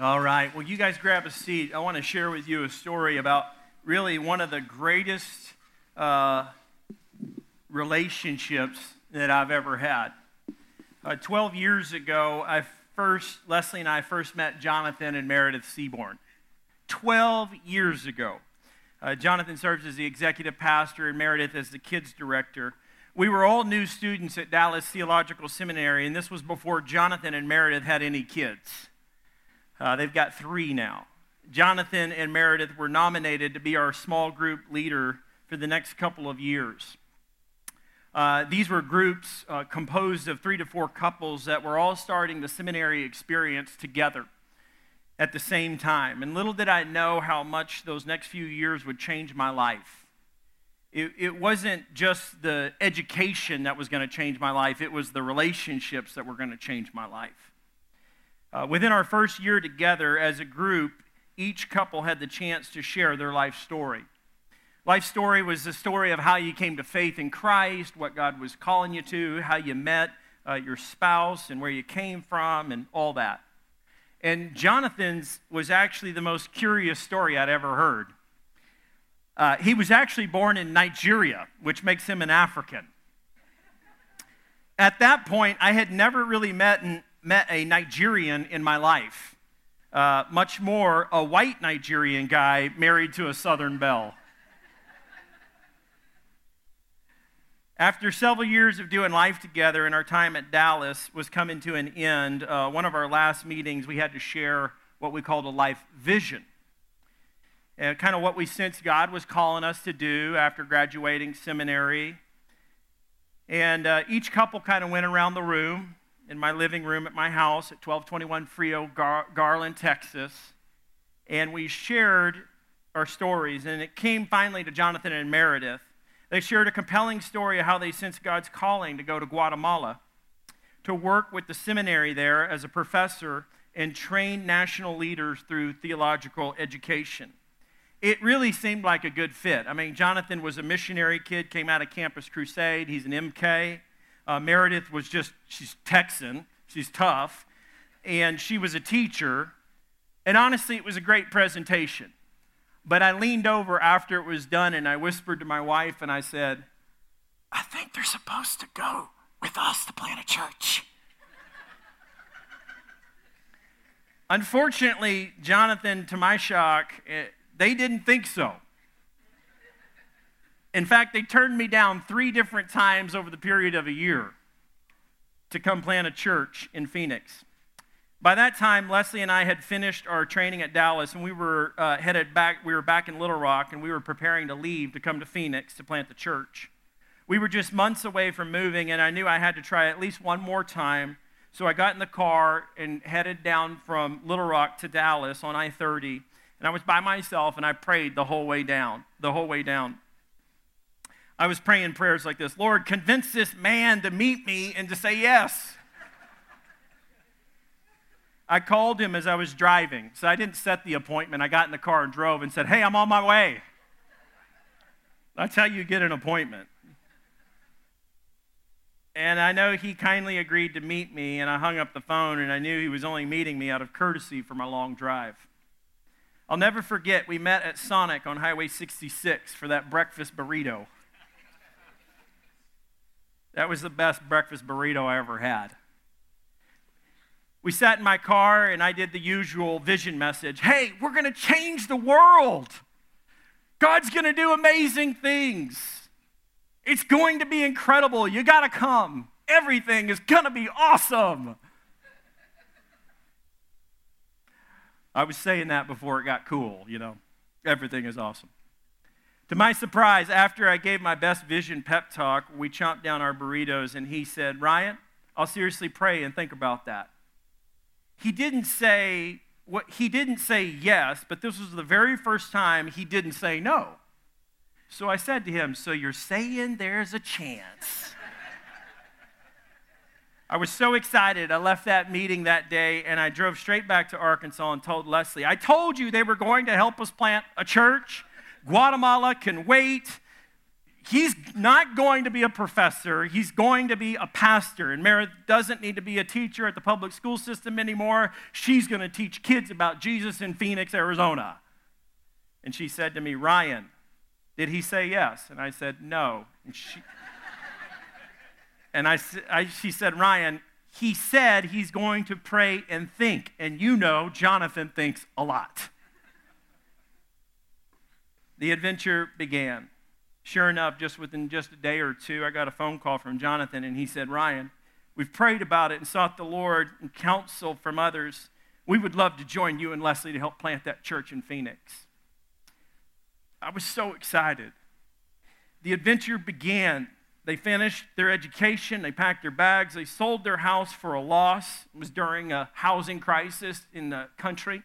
All right. Well, you guys grab a seat. I want to share with you a story about really one of the greatest uh, relationships that I've ever had. Uh, 12 years ago, I first, Leslie and I first met Jonathan and Meredith Seaborn. 12 years ago. Uh, Jonathan serves as the executive pastor and Meredith as the kids director. We were all new students at Dallas Theological Seminary, and this was before Jonathan and Meredith had any kids. Uh, they've got three now. Jonathan and Meredith were nominated to be our small group leader for the next couple of years. Uh, these were groups uh, composed of three to four couples that were all starting the seminary experience together at the same time. And little did I know how much those next few years would change my life. It, it wasn't just the education that was going to change my life, it was the relationships that were going to change my life. Uh, within our first year together as a group, each couple had the chance to share their life story. Life story was the story of how you came to faith in Christ, what God was calling you to, how you met uh, your spouse, and where you came from, and all that. And Jonathan's was actually the most curious story I'd ever heard. Uh, he was actually born in Nigeria, which makes him an African. At that point, I had never really met, met a Nigerian in my life, uh, much more a white Nigerian guy married to a Southern belle. After several years of doing life together and our time at Dallas was coming to an end, uh, one of our last meetings, we had to share what we called a life vision. And kind of what we sensed God was calling us to do after graduating seminary. And uh, each couple kind of went around the room in my living room at my house at 1221 Frio, Gar- Garland, Texas. And we shared our stories. And it came finally to Jonathan and Meredith. They shared a compelling story of how they sensed God's calling to go to Guatemala to work with the seminary there as a professor and train national leaders through theological education. It really seemed like a good fit. I mean, Jonathan was a missionary kid, came out of Campus Crusade. He's an MK. Uh, Meredith was just, she's Texan, she's tough. And she was a teacher. And honestly, it was a great presentation. But I leaned over after it was done and I whispered to my wife and I said, I think they're supposed to go with us to plant a church. Unfortunately, Jonathan, to my shock, it, eh, they didn't think so. In fact, they turned me down three different times over the period of a year to come plant a church in Phoenix. By that time, Leslie and I had finished our training at Dallas, and we were uh, headed back. We were back in Little Rock, and we were preparing to leave to come to Phoenix to plant the church. We were just months away from moving, and I knew I had to try at least one more time. So I got in the car and headed down from Little Rock to Dallas on I 30. And I was by myself, and I prayed the whole way down. The whole way down. I was praying prayers like this Lord, convince this man to meet me and to say yes. I called him as I was driving. So I didn't set the appointment. I got in the car and drove and said, Hey, I'm on my way. That's how you get an appointment. And I know he kindly agreed to meet me, and I hung up the phone, and I knew he was only meeting me out of courtesy for my long drive. I'll never forget, we met at Sonic on Highway 66 for that breakfast burrito. That was the best breakfast burrito I ever had. We sat in my car and I did the usual vision message Hey, we're going to change the world. God's going to do amazing things. It's going to be incredible. You got to come. Everything is going to be awesome. I was saying that before it got cool, you know. Everything is awesome. To my surprise, after I gave my best vision pep talk, we chomped down our burritos and he said, Ryan, I'll seriously pray and think about that he didn't say what he didn't say yes, but this was the very first time he didn't say no. So I said to him, "So you're saying there's a chance?" I was so excited. I left that meeting that day and I drove straight back to Arkansas and told Leslie, I told you they were going to help us plant a church. Guatemala can wait. he's not going to be a professor, he's going to be a pastor. And Meredith doesn't need to be a teacher at the public school system anymore. She's going to teach kids about Jesus in Phoenix, Arizona. And she said to me, Ryan, did he say yes? And I said, no. And she, and I, I, she said, Ryan, he said he's going to pray and think. And you know, Jonathan thinks a lot. The adventure began. Sure enough, just within just a day or two, I got a phone call from Jonathan, and he said, Ryan, we've prayed about it and sought the Lord and counsel from others. We would love to join you and Leslie to help plant that church in Phoenix. I was so excited. The adventure began. They finished their education, they packed their bags, they sold their house for a loss. It was during a housing crisis in the country.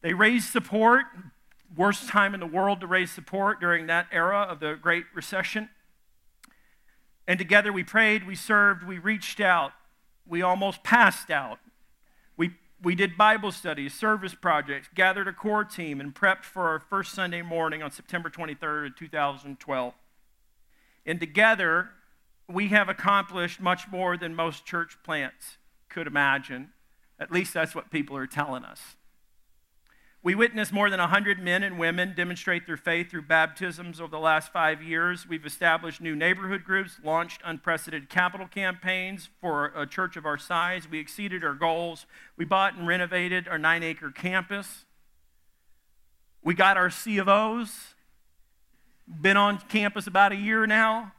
They raised support, worst time in the world to raise support during that era of the Great Recession. And together we prayed, we served, we reached out, we almost passed out we we did Bible studies, service projects, gathered a core team, and prepped for our first Sunday morning on September 23rd, 2012. And together, we have accomplished much more than most church plants could imagine. At least that's what people are telling us. We witnessed more than 100 men and women demonstrate their faith through baptisms over the last five years. We've established new neighborhood groups, launched unprecedented capital campaigns for a church of our size. We exceeded our goals. We bought and renovated our nine acre campus. We got our C of O's. Been on campus about a year now.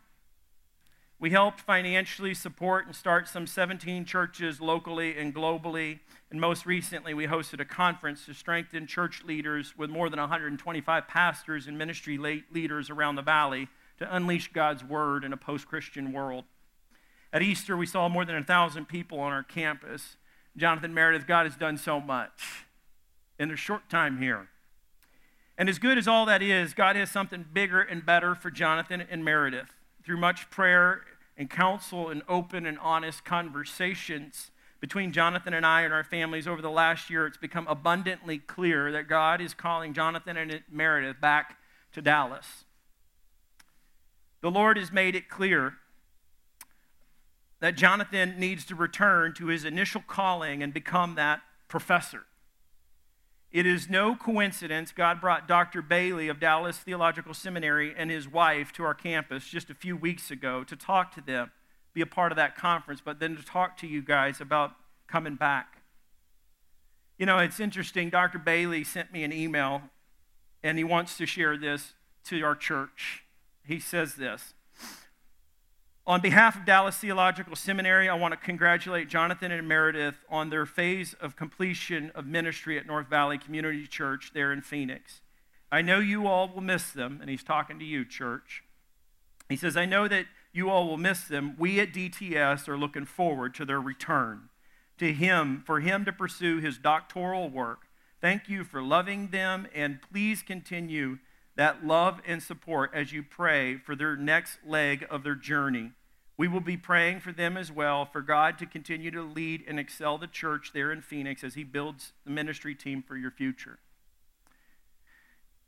We helped financially support and start some 17 churches locally and globally. And most recently, we hosted a conference to strengthen church leaders with more than 125 pastors and ministry leaders around the valley to unleash God's word in a post Christian world. At Easter, we saw more than 1,000 people on our campus. Jonathan Meredith, God has done so much in a short time here. And as good as all that is, God has something bigger and better for Jonathan and Meredith through much prayer and counsel and open and honest conversations between Jonathan and I and our families over the last year, it's become abundantly clear that God is calling Jonathan and Meredith back to Dallas. The Lord has made it clear that Jonathan needs to return to his initial calling and become that professor. It is no coincidence God brought Dr. Bailey of Dallas Theological Seminary and his wife to our campus just a few weeks ago to talk to them, be a part of that conference, but then to talk to you guys about coming back. You know, it's interesting. Dr. Bailey sent me an email, and he wants to share this to our church. He says this on behalf of Dallas Theological Seminary, I want to congratulate Jonathan and Meredith on their phase of completion of ministry at North Valley Community Church there in Phoenix. I know you all will miss them, and he's talking to you, church. He says, I know that you all will miss them. We at DTS are looking forward to their return, to him, for him to pursue his doctoral work. Thank you for loving them, and please continue that love and support as you pray for their next leg of their journey. We will be praying for them as well, for God to continue to lead and excel the church there in Phoenix as He builds the ministry team for your future.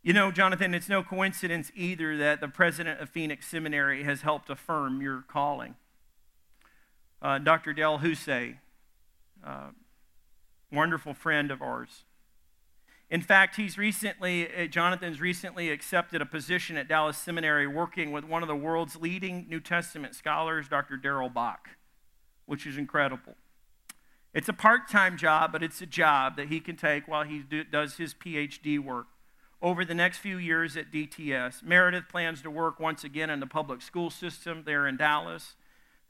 You know, Jonathan, it's no coincidence either that the president of Phoenix Seminary has helped affirm your calling. Uh, Dr. DelHousaye, uh, wonderful friend of ours, in fact, he's recently, uh, Jonathan's recently accepted a position at Dallas Seminary working with one of the world's leading New Testament scholars, Dr. Darrell Bock, which is incredible. It's a part time job, but it's a job that he can take while he do, does his PhD work. Over the next few years at DTS, Meredith plans to work once again in the public school system there in Dallas.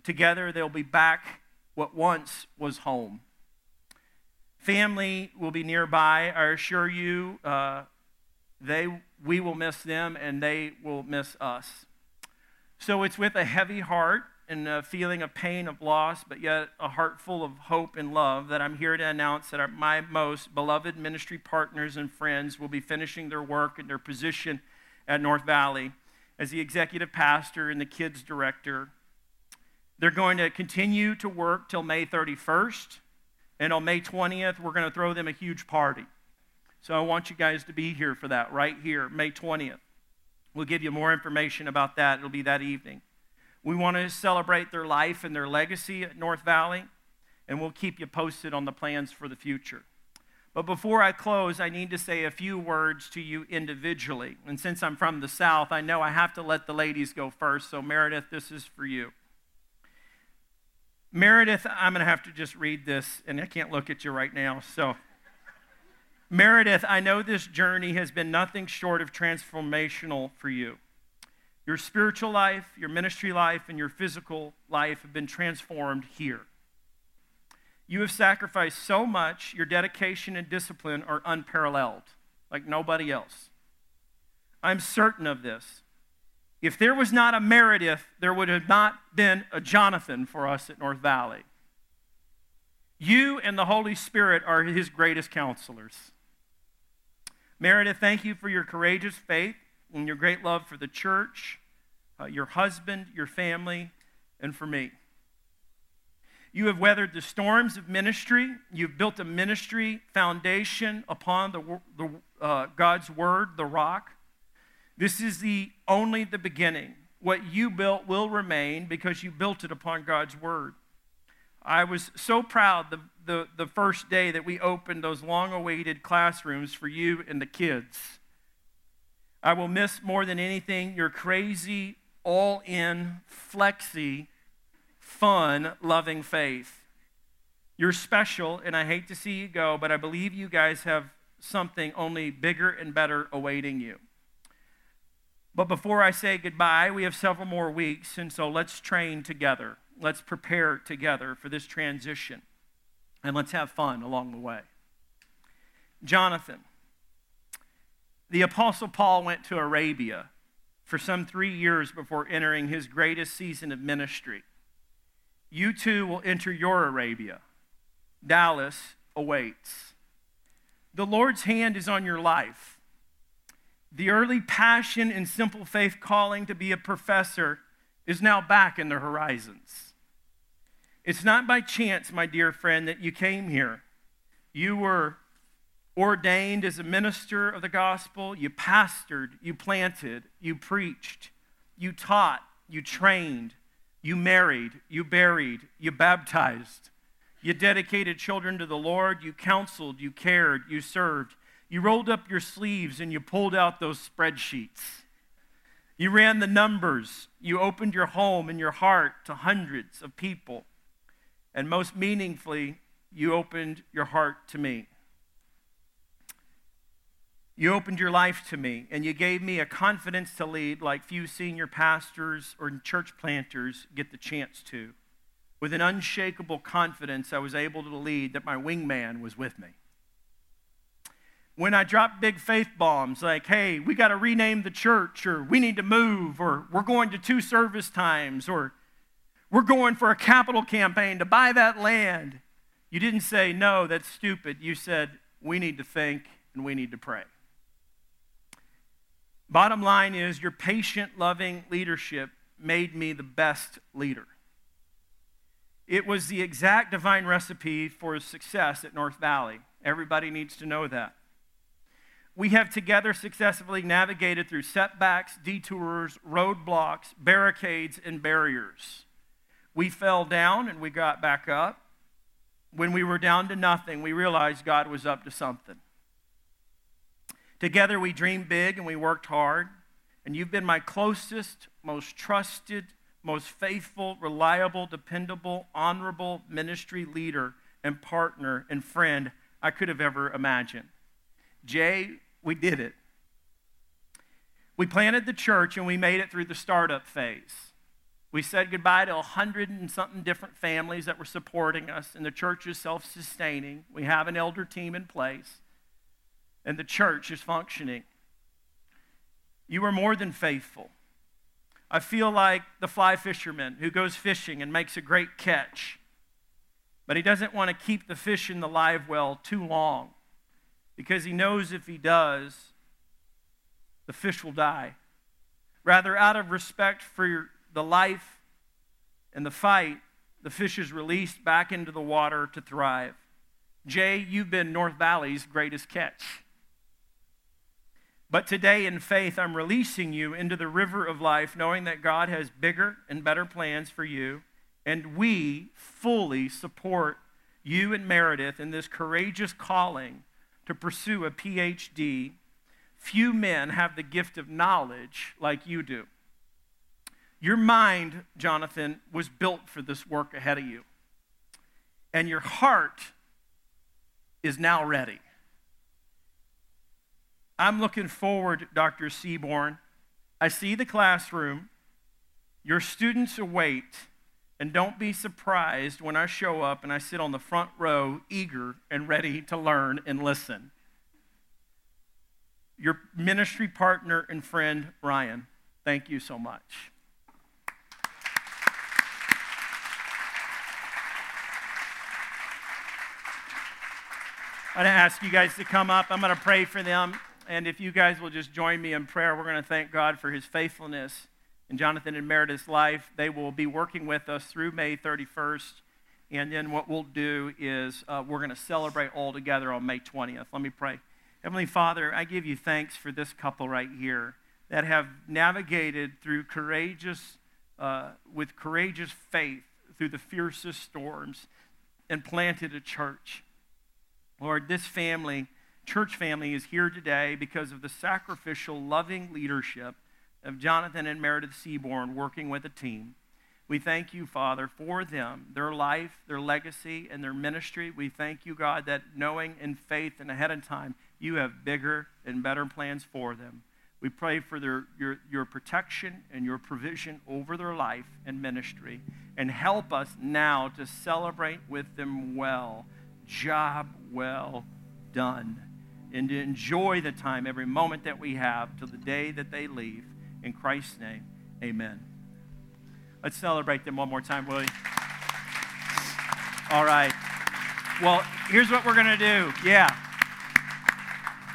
Together, they'll be back what once was home. Family will be nearby. I assure you, uh, they, we will miss them and they will miss us. So it's with a heavy heart and a feeling of pain, of loss, but yet a heart full of hope and love that I'm here to announce that our, my most beloved ministry partners and friends will be finishing their work and their position at North Valley as the executive pastor and the kids director. They're going to continue to work till May 31st. And on May 20th, we're going to throw them a huge party. So I want you guys to be here for that right here, May 20th. We'll give you more information about that. It'll be that evening. We want to celebrate their life and their legacy at North Valley, and we'll keep you posted on the plans for the future. But before I close, I need to say a few words to you individually. And since I'm from the South, I know I have to let the ladies go first. So, Meredith, this is for you. Meredith, I'm going to have to just read this, and I can't look at you right now. So, Meredith, I know this journey has been nothing short of transformational for you. Your spiritual life, your ministry life, and your physical life have been transformed here. You have sacrificed so much, your dedication and discipline are unparalleled, like nobody else. I'm certain of this. If there was not a Meredith, there would have not been a Jonathan for us at North Valley. You and the Holy Spirit are his greatest counselors. Meredith, thank you for your courageous faith and your great love for the church, uh, your husband, your family, and for me. You have weathered the storms of ministry. You've built a ministry foundation upon the, the uh, God's word, the rock. This is the only the beginning. What you built will remain because you built it upon God's word. I was so proud the, the, the first day that we opened those long awaited classrooms for you and the kids. I will miss more than anything your crazy, all in, flexy, fun, loving faith. You're special, and I hate to see you go, but I believe you guys have something only bigger and better awaiting you. But before I say goodbye, we have several more weeks, and so let's train together. Let's prepare together for this transition, and let's have fun along the way. Jonathan, the Apostle Paul went to Arabia for some three years before entering his greatest season of ministry. You too will enter your Arabia. Dallas awaits. The Lord's hand is on your life. The early passion and simple faith calling to be a professor is now back in the horizons. It's not by chance, my dear friend, that you came here. You were ordained as a minister of the gospel, you pastored, you planted, you preached, you taught, you trained, you married, you buried, you baptized, you dedicated children to the Lord, you counseled, you cared, you served, you rolled up your sleeves and you pulled out those spreadsheets. You ran the numbers, you opened your home and your heart to hundreds of people, and most meaningfully, you opened your heart to me. You opened your life to me, and you gave me a confidence to lead like few senior pastors or church planters get the chance to. With an unshakable confidence, I was able to lead that my wingman was with me. When I drop big faith bombs like, hey, we got to rename the church, or we need to move, or we're going to two service times, or we're going for a capital campaign to buy that land, you didn't say, no, that's stupid. You said, we need to think and we need to pray. Bottom line is, your patient, loving leadership made me the best leader. It was the exact divine recipe for success at North Valley. Everybody needs to know that. We have together successfully navigated through setbacks, detours, roadblocks, barricades, and barriers. We fell down and we got back up. When we were down to nothing, we realized God was up to something. Together we dreamed big and we worked hard. And you've been my closest, most trusted, most faithful, reliable, dependable, honorable ministry leader and partner and friend I could have ever imagined. Jay, we did it. We planted the church and we made it through the startup phase. We said goodbye to a hundred and something different families that were supporting us, and the church is self sustaining. We have an elder team in place and the church is functioning. You are more than faithful. I feel like the fly fisherman who goes fishing and makes a great catch, but he doesn't want to keep the fish in the live well too long because he knows if he does, the fish will die. Rather, out of respect for the life and the fight, the fish is released back into the water to thrive. Jay, you've been North Valley's greatest catch. But today, in faith, I'm releasing you into the river of life, knowing that God has bigger and better plans for you. And we fully support you and Meredith in this courageous calling to pursue a PhD. Few men have the gift of knowledge like you do. Your mind, Jonathan, was built for this work ahead of you. And your heart is now ready. I'm looking forward, Dr. Seaborn. I see the classroom. Your students await. And don't be surprised when I show up and I sit on the front row, eager and ready to learn and listen. Your ministry partner and friend, Ryan, thank you so much. I'm going to ask you guys to come up. I'm going to pray for them. And if you guys will just join me in prayer, we're going to thank God for his faithfulness in Jonathan and Meredith's life. They will be working with us through May 31st. And then what we'll do is uh, we're going to celebrate all together on May 20th. Let me pray. Heavenly Father, I give you thanks for this couple right here that have navigated through courageous, uh, with courageous faith through the fiercest storms and planted a church. Lord, this family church family is here today because of the sacrificial, loving leadership of Jonathan and Meredith Seaborn working with a team. We thank you, Father, for them, their life, their legacy, and their ministry. We thank you, God, that knowing in faith and ahead of time, you have bigger and better plans for them. We pray for their, your, your protection and your provision over their life and ministry. And help us now to celebrate with them well. Job well done and to enjoy the time, every moment that we have, till the day that they leave. In Christ's name, amen. Let's celebrate them one more time, will you? All right. Well, here's what we're going to do. Yeah.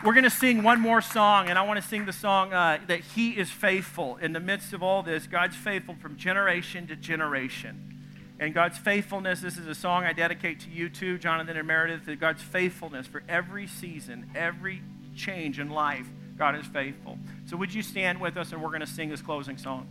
We're going to sing one more song, and I want to sing the song uh, that He is faithful. In the midst of all this, God's faithful from generation to generation and God's faithfulness. This is a song I dedicate to you too, Jonathan and Meredith. God's faithfulness for every season, every change in life, God is faithful. So, would you stand with us and we're going to sing this closing song?